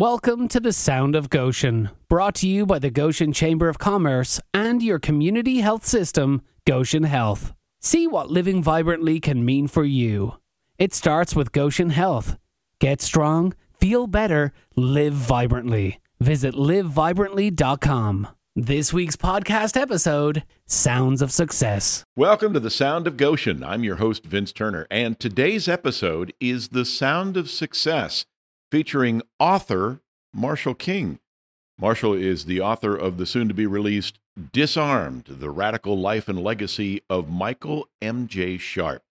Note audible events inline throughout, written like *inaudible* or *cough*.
Welcome to the Sound of Goshen, brought to you by the Goshen Chamber of Commerce and your community health system, Goshen Health. See what living vibrantly can mean for you. It starts with Goshen Health. Get strong, feel better, live vibrantly. Visit livevibrantly.com. This week's podcast episode Sounds of Success. Welcome to the Sound of Goshen. I'm your host, Vince Turner, and today's episode is The Sound of Success featuring author Marshall King. Marshall is the author of the soon to be released Disarmed The Radical Life and Legacy of Michael M.J. Sharp.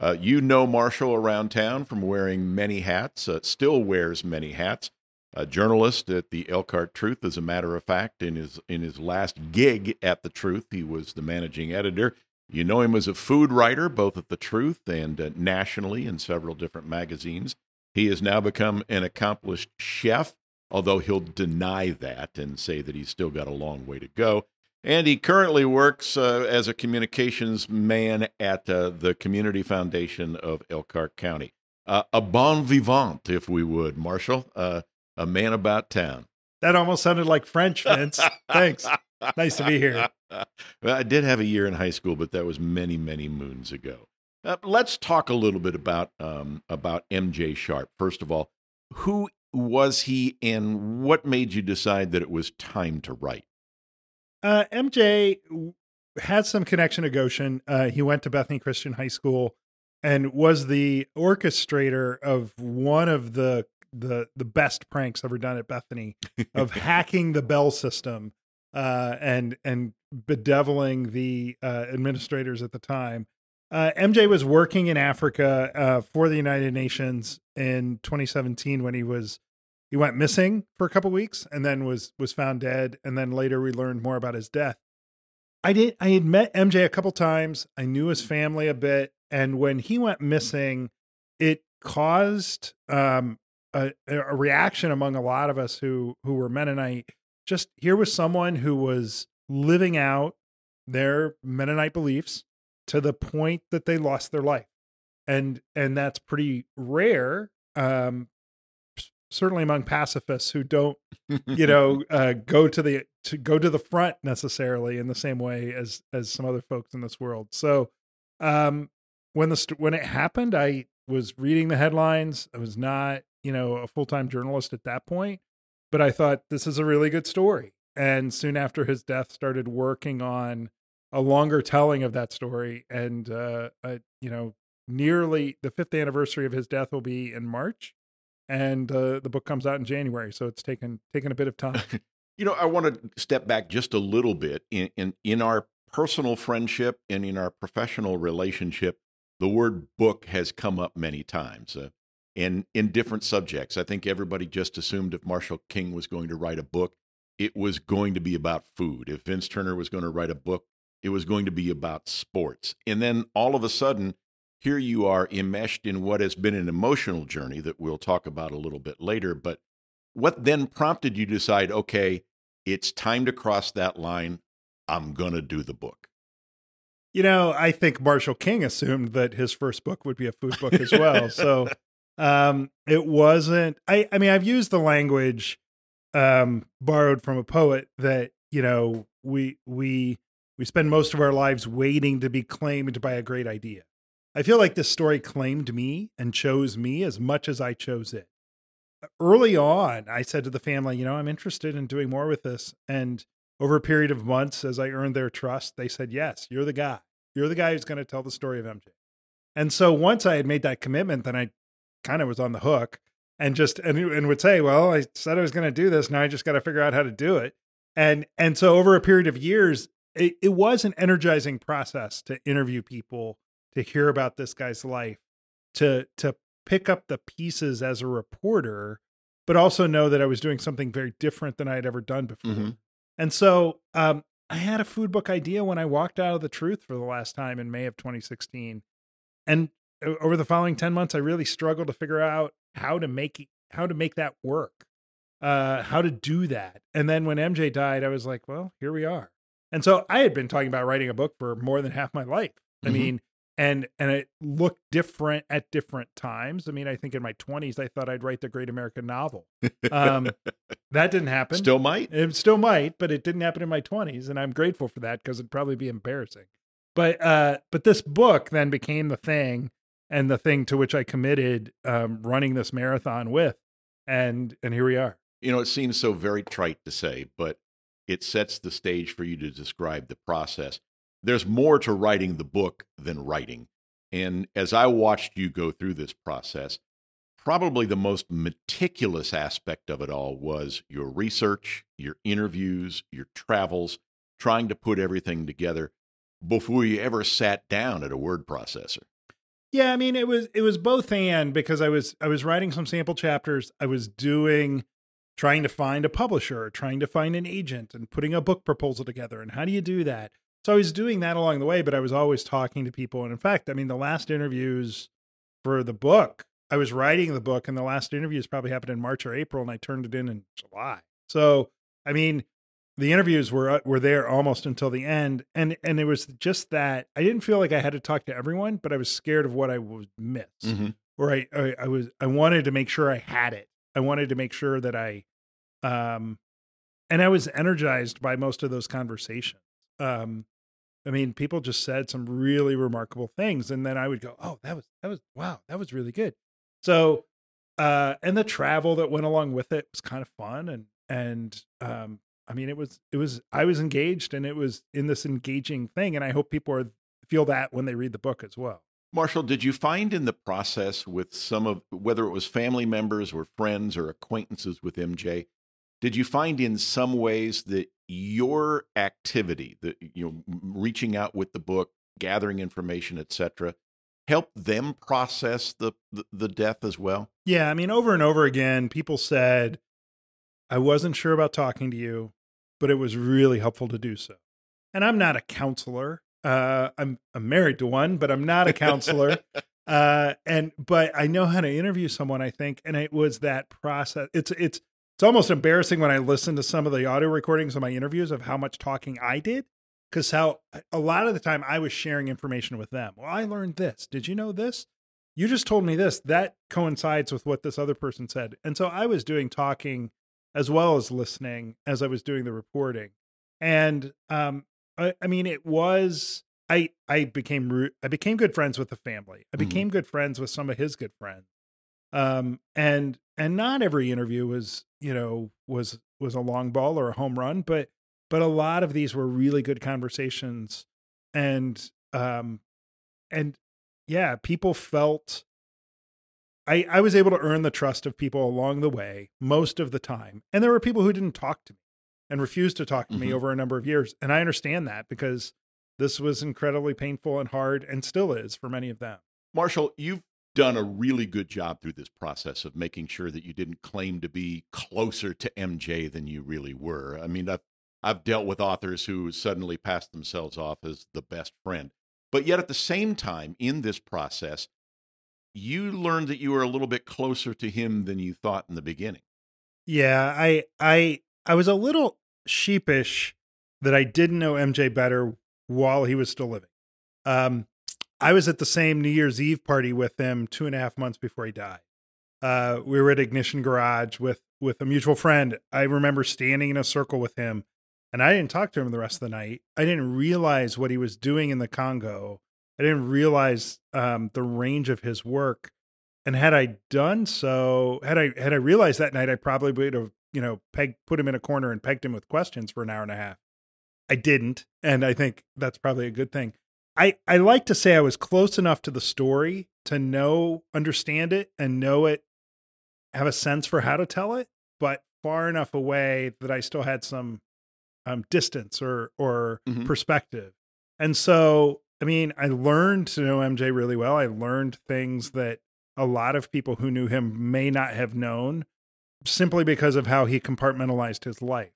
Uh, you know Marshall around town from wearing many hats, uh, still wears many hats. A journalist at the Elkhart Truth, as a matter of fact, in his in his last gig at the Truth, he was the managing editor. You know him as a food writer, both at the Truth and uh, nationally in several different magazines. He has now become an accomplished chef, although he'll deny that and say that he's still got a long way to go. And he currently works uh, as a communications man at uh, the Community Foundation of Elkhart County. Uh, a bon vivant, if we would, Marshall, uh, a man about town. That almost sounded like French, Vince. Thanks. Nice to be here. *laughs* Well, I did have a year in high school, but that was many, many moons ago. Uh, let's talk a little bit about um, about MJ Sharp. First of all, who was he, and what made you decide that it was time to write? Uh, MJ had some connection to Goshen. Uh, he went to Bethany Christian High School and was the orchestrator of one of the the the best pranks ever done at Bethany *laughs* of hacking the bell system uh, and and bedeviling the uh, administrators at the time. Uh, MJ was working in Africa uh, for the United Nations in 2017 when he was he went missing for a couple weeks and then was was found dead. And then later we learned more about his death. I did I had met MJ a couple times. I knew his family a bit, and when he went missing, it caused um, a, a reaction among a lot of us who who were Mennonite. Just here was someone who was living out their Mennonite beliefs to the point that they lost their life. And and that's pretty rare um certainly among pacifists who don't you know *laughs* uh go to the to go to the front necessarily in the same way as as some other folks in this world. So um when the st- when it happened i was reading the headlines. I was not you know a full-time journalist at that point but i thought this is a really good story. And soon after his death started working on a longer telling of that story. And uh, uh, you know, nearly the fifth anniversary of his death will be in March, and uh, the book comes out in January. So it's taken taken a bit of time. *laughs* you know, I want to step back just a little bit in in in our personal friendship and in our professional relationship. The word book has come up many times. Uh, in in different subjects. I think everybody just assumed if Marshall King was going to write a book, it was going to be about food. If Vince Turner was going to write a book, it was going to be about sports. And then all of a sudden, here you are enmeshed in what has been an emotional journey that we'll talk about a little bit later. But what then prompted you to decide, okay, it's time to cross that line. I'm going to do the book? You know, I think Marshall King assumed that his first book would be a food book as well. so *laughs* um, it wasn't, I, I mean, I've used the language um, borrowed from a poet that, you know, we, we, we spend most of our lives waiting to be claimed by a great idea. I feel like this story claimed me and chose me as much as I chose it. Early on, I said to the family, you know, I'm interested in doing more with this. And over a period of months, as I earned their trust, they said, yes, you're the guy. You're the guy who's going to tell the story of MJ. And so once I had made that commitment, then I kind of was on the hook and just and, and would say, well, I said I was going to do this. Now I just got to figure out how to do it. And and so over a period of years, it, it was an energizing process to interview people, to hear about this guy's life, to to pick up the pieces as a reporter, but also know that I was doing something very different than I had ever done before. Mm-hmm. And so um, I had a food book idea when I walked out of the truth for the last time in May of 2016. And over the following 10 months, I really struggled to figure out how to make how to make that work, uh, how to do that. And then when MJ died, I was like, well, here we are. And so I had been talking about writing a book for more than half my life. I mm-hmm. mean, and and it looked different at different times. I mean, I think in my 20s I thought I'd write the great American novel. Um, *laughs* that didn't happen. Still might. It still might, but it didn't happen in my 20s and I'm grateful for that because it'd probably be embarrassing. But uh but this book then became the thing and the thing to which I committed um running this marathon with and and here we are. You know, it seems so very trite to say, but it sets the stage for you to describe the process. There's more to writing the book than writing. And as I watched you go through this process, probably the most meticulous aspect of it all was your research, your interviews, your travels, trying to put everything together before you ever sat down at a word processor. Yeah, I mean it was it was both and because I was I was writing some sample chapters, I was doing trying to find a publisher, trying to find an agent and putting a book proposal together and how do you do that? So I was doing that along the way, but I was always talking to people and in fact, I mean the last interviews for the book, I was writing the book and the last interviews probably happened in March or April and I turned it in in July. So, I mean, the interviews were uh, were there almost until the end and and it was just that i didn't feel like i had to talk to everyone but i was scared of what i would miss Mm-hmm. or I, I i was i wanted to make sure i had it i wanted to make sure that i um and i was energized by most of those conversations um i mean people just said some really remarkable things and then i would go oh that was that was wow that was really good so uh and the travel that went along with it was kind of fun and and um I mean, it was it was I was engaged and it was in this engaging thing, and I hope people are feel that when they read the book as well. Marshall, did you find in the process with some of whether it was family members or friends or acquaintances with MJ, did you find in some ways that your activity, that you know, reaching out with the book, gathering information, etc., helped them process the, the the death as well? Yeah, I mean, over and over again, people said, "I wasn't sure about talking to you, but it was really helpful to do so." And I'm not a counselor. Uh, I'm I'm married to one, but I'm not a counselor. *laughs* uh, and but I know how to interview someone. I think, and it was that process. It's it's it's almost embarrassing when I listen to some of the audio recordings of my interviews of how much talking I did, because how a lot of the time I was sharing information with them. Well, I learned this. Did you know this? You just told me this. That coincides with what this other person said, and so I was doing talking as well as listening as I was doing the reporting. And um, I, I mean, it was I I became I became good friends with the family. I Mhm. became good friends with some of his good friends. Um, and and not every interview was you know was was a long ball or a home run, but but a lot of these were really good conversations, and um, and yeah, people felt I, I was able to earn the trust of people along the way most of the time. And there were people who didn't talk to me and refused to talk to me Mhm. over a number of years. And I understand that because this was incredibly painful and hard and still is for many of them. Marshall, you've done a really good job through this process of making sure that you didn't claim to be closer to MJ than you really were. I mean, I've I've dealt with authors who suddenly pass themselves off as the best friend. But yet at the same time in this process, you learned that you were a little bit closer to him than you thought in the beginning. Yeah, I I I was a little sheepish that I didn't know MJ better while he was still living. Um, I was at the same New Year's Eve party with him two and a half months before he died. Uh, we were at Ignition Garage with with a mutual friend. I remember standing in a circle with him, and I didn't talk to him the rest of the night. I didn't realize what he was doing in the Congo. I didn't realize um, the range of his work. And had I done so, had I had I realized that night, I probably would have, you know, peg put him in a corner and pegged him with questions for an hour and a half. I didn't, and I think that's probably a good thing. I I like to say I was close enough to the story to know, understand it, and know it, have a sense for how to tell it, but far enough away that I still had some um, distance or or Mhm. perspective. And so, I mean, I learned to know MJ really well. I learned things that a lot of people who knew him may not have known simply because of how he compartmentalized his life.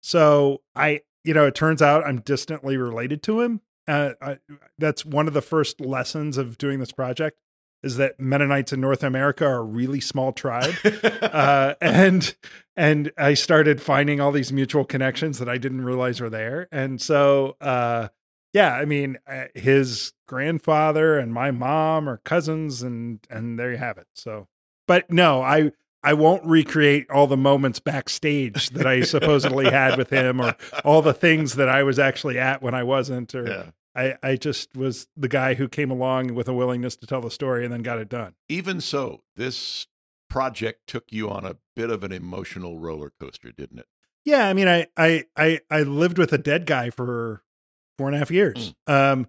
So I, you know, it turns out I'm distantly related to him. Uh, I, that's one of the first lessons of doing this project is that Mennonites in North America are a really small tribe. *laughs* uh, and and I started finding all these mutual connections that I didn't realize were there. And so uh, yeah, I mean, uh, his grandfather and my mom are cousins, and and there you have it. So, but no, I I won't recreate all the moments backstage that I supposedly had with him, or all the things that I was actually at when I wasn't, or. Yeah. I, I just was the guy who came along with a willingness to tell the story and then got it done. Even so, this project took you on a bit of an emotional roller coaster, didn't it? Yeah, I mean, I I I, I lived with a dead guy for four and a half years. Um,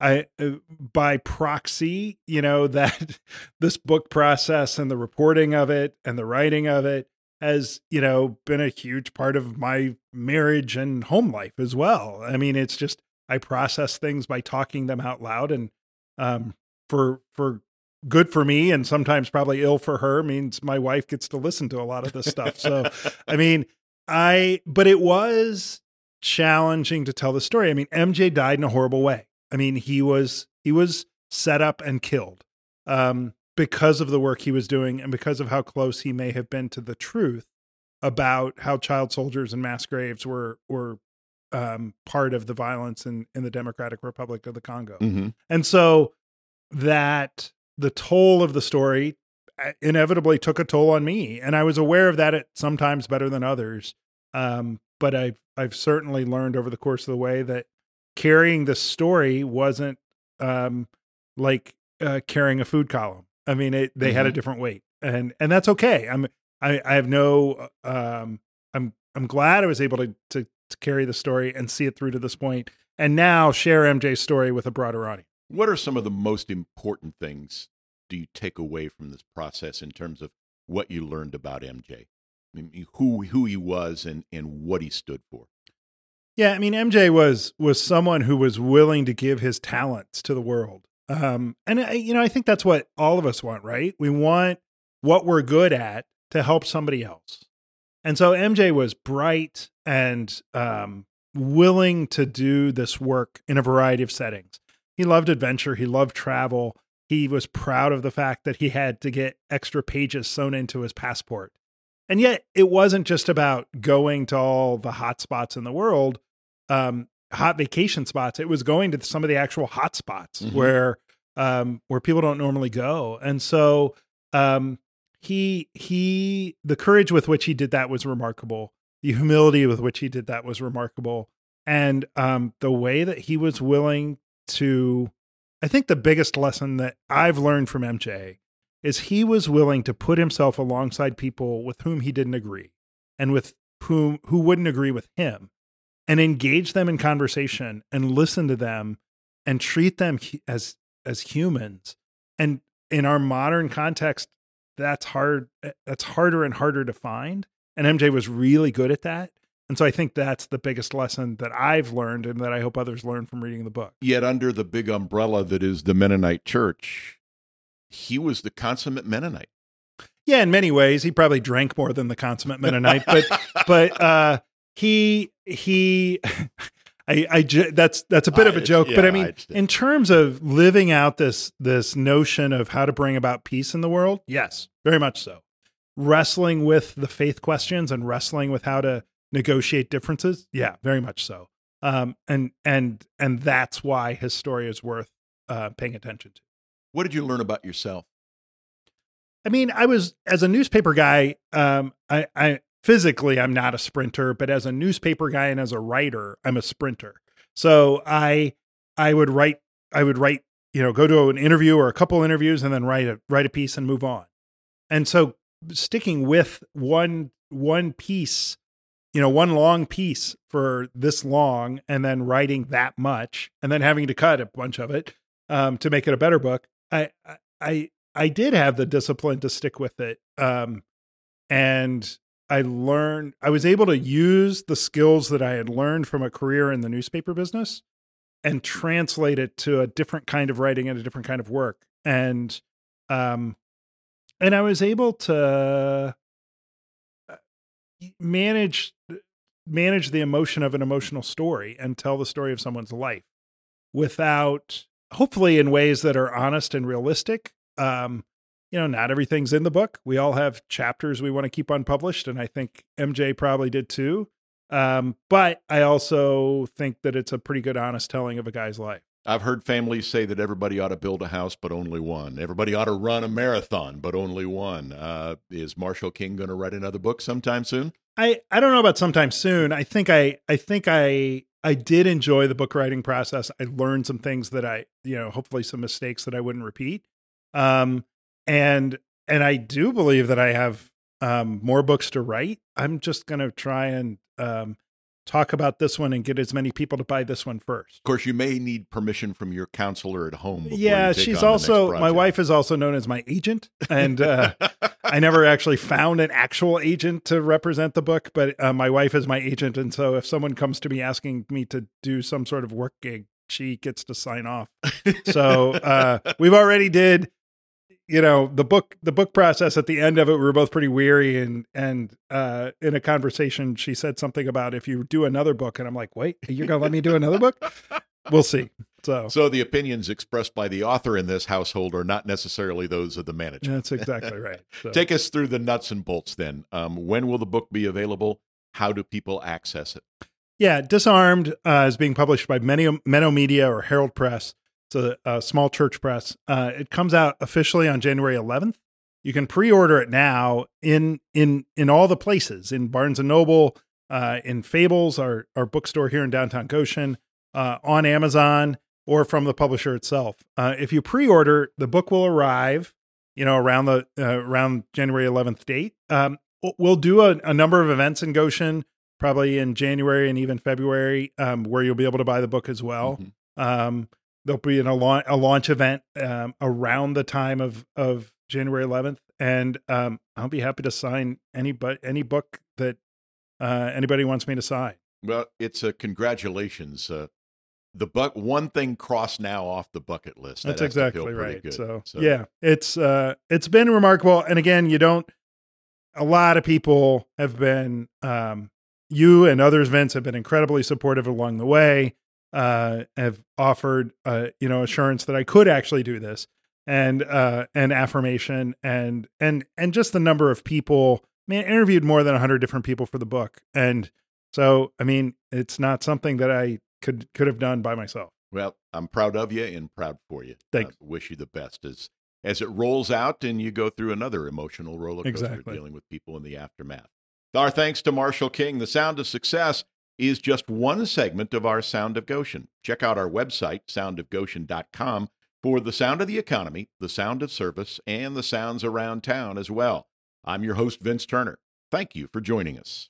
I uh, by proxy, you know *laughs* that this book process and the reporting of it and the writing of it has you know been a huge part of my marriage and home life as well. I mean, it's just I process things by talking them out loud, and um, for for good for me and sometimes probably ill for her means my wife gets to listen to a lot of this stuff. So, I *laughs* mean, I but it was challenging to tell the story. I mean, MJ died in a horrible way. I mean, he was he was set up and killed um, because of the work he was doing and because of how close he may have been to the truth about how child soldiers and mass graves were were um, part of the violence in in the Democratic Republic of the Congo. Mm-hmm. And so that the toll of the story uh, inevitably took a toll on me, and I was aware of that at sometimes better than others. Um, but I've I've certainly learned over the course of the way that carrying the story wasn't um, like uh, carrying a food column. I mean, it, they had a Mhm. different weight, and and that's okay. I'm I, I have no um, I'm I'm glad I was able to, to to carry the story and see it through to this point, and now share MJ's story with a broader audience. What are some of the most important things do you take away from this process in terms of what you learned about MJ? I mean, who who he was and and what he stood for. Yeah, I mean MJ was was someone who was willing to give his talents to the world. Um and I, you know, I think that's what all of us want, right? We want what we're good at to help somebody else. And so MJ was bright and um willing to do this work in a variety of settings. He loved adventure, he loved travel. He was proud of the fact that he had to get extra pages sewn into his passport. And yet it wasn't just about going to all the hot spots in the world, um, hot vacation spots. It was going to some of the actual hot spots Mhm. where um, where people don't normally go. And so um, he he the courage with which he did that was remarkable. The humility with which he did that was remarkable. And um, the way that he was willing to I think the biggest lesson that I've learned from MJ is he was willing to put himself alongside people with whom he didn't agree and with whom who wouldn't agree with him and engage them in conversation and listen to them and treat them as as humans. And in our modern context that's hard that's harder and harder to find and MJ was really good at that. And so I think that's the biggest lesson that I've learned and that I hope others learn from reading the book. Yet under the big umbrella that is the Mennonite Church, he was the consummate Mennonite. yeah in many ways he probably drank more than the consummate mennonite but but uh he he *laughs* I, I that's that's a bit of a joke, but I mean, I in terms of living out this this notion of how to bring about peace in the world, yes, very much so. Wrestling with the faith questions and wrestling with how to negotiate differences, yeah, very much so. Um, and and and that's why his story is worth uh, paying attention to. What did you learn about yourself? I mean, I was as a newspaper guy. Um, I, I physically I'm not a sprinter, but as a newspaper guy and as a writer, I'm a sprinter. So I I would write I would write you know go to an interview or a couple interviews and then write a write a piece and move on. And so sticking with one one piece, you know, one long piece for this long, and then writing that much, and then having to cut a bunch of it um, to make it a better book. I I I did have the discipline to stick with it. Um, and I learned, I was able to use the skills that I had learned from a career in the newspaper business and translate it to a different kind of writing and a different kind of work. And, um, and I was able to uh, manage manage the emotion of an emotional story and tell the story of someone's life without hopefully in ways that are honest and realistic um you know not everything's in the book we all have chapters we want to keep unpublished and i think mj probably did too Um, but I also think that it's a pretty good, honest telling of a guy's life. I've heard families say that everybody ought to build a house, but only one. Everybody ought to run a marathon, but only one. Uh, is Marshall King going to write another book sometime soon? I, I don't know about sometime soon. I think I I think I I did enjoy the book writing process. I learned some things that I you know hopefully some mistakes that I wouldn't repeat. Um, and and I do believe that I have um, more books to write. I'm just going to try and um, talk about this one and get as many people to buy this one first. Of course, you may need permission from your counselor at home. Yeah, she's also my wife is also known as my agent, and uh, I *laughs* never actually found an actual agent to represent the book, but uh, my wife is my agent, and so if someone comes to me asking me to do some sort of work gig, she gets to sign off. so uh, we've already did you know the book the book process at the end of it we were both pretty weary and and uh in a conversation she said something about if you do another book and i'm like wait you're gonna let me do another book? We'll see. So so the opinions expressed by the author in this household are not necessarily those of the manager. That's exactly right. *laughs* So. take us through the nuts and bolts then. Um, when will the book be available? How do people access it? Yeah disarmed uh, is being published by menno media or herald press it's a, a small church press. Uh, it comes out officially on January 11th. You can pre-order it now in in in all the places in Barnes and Noble, uh, in Fables, our our bookstore here in downtown Goshen, uh, on Amazon, or from the publisher itself. Uh, if you pre-order, the book will arrive, you know, around the uh, around January 11th date. Um, we'll do a, a, number of events in Goshen, probably in January and even February, um, where you'll be able to buy the book as well. Mm-hmm. Um, there'll be an, a, launch, a launch event um, around the time of of January 11th, and um, I'll be happy to sign any but any book that uh, anybody wants me to sign. Well, it's a congratulations. Uh, the buck one thing crossed now off the bucket list. That That's exactly right. So, so, yeah, it's uh, it's been remarkable. And again, you don't. A lot of people have been. Um, you and others, Vince, have been incredibly supportive along the way uh, have offered uh, you know assurance that I could actually do this and uh, and affirmation and and and just the number of people. I mean, I interviewed more than hundred different people for the book, and so I mean, it's not something that I could could have done by myself. Well, I'm proud of you and proud for you. Thanks. Uh, wish you the best as as it rolls out and you go through another emotional roller coaster exactly. dealing with people in the aftermath. Our thanks to Marshall King. The sound of success is just one segment of our Sound of Goshen. Check out our website, soundofgoshen.com, for the sound of the economy, the sound of service, and the sounds around town as well. I'm your host, Vince Turner. Thank you for joining us.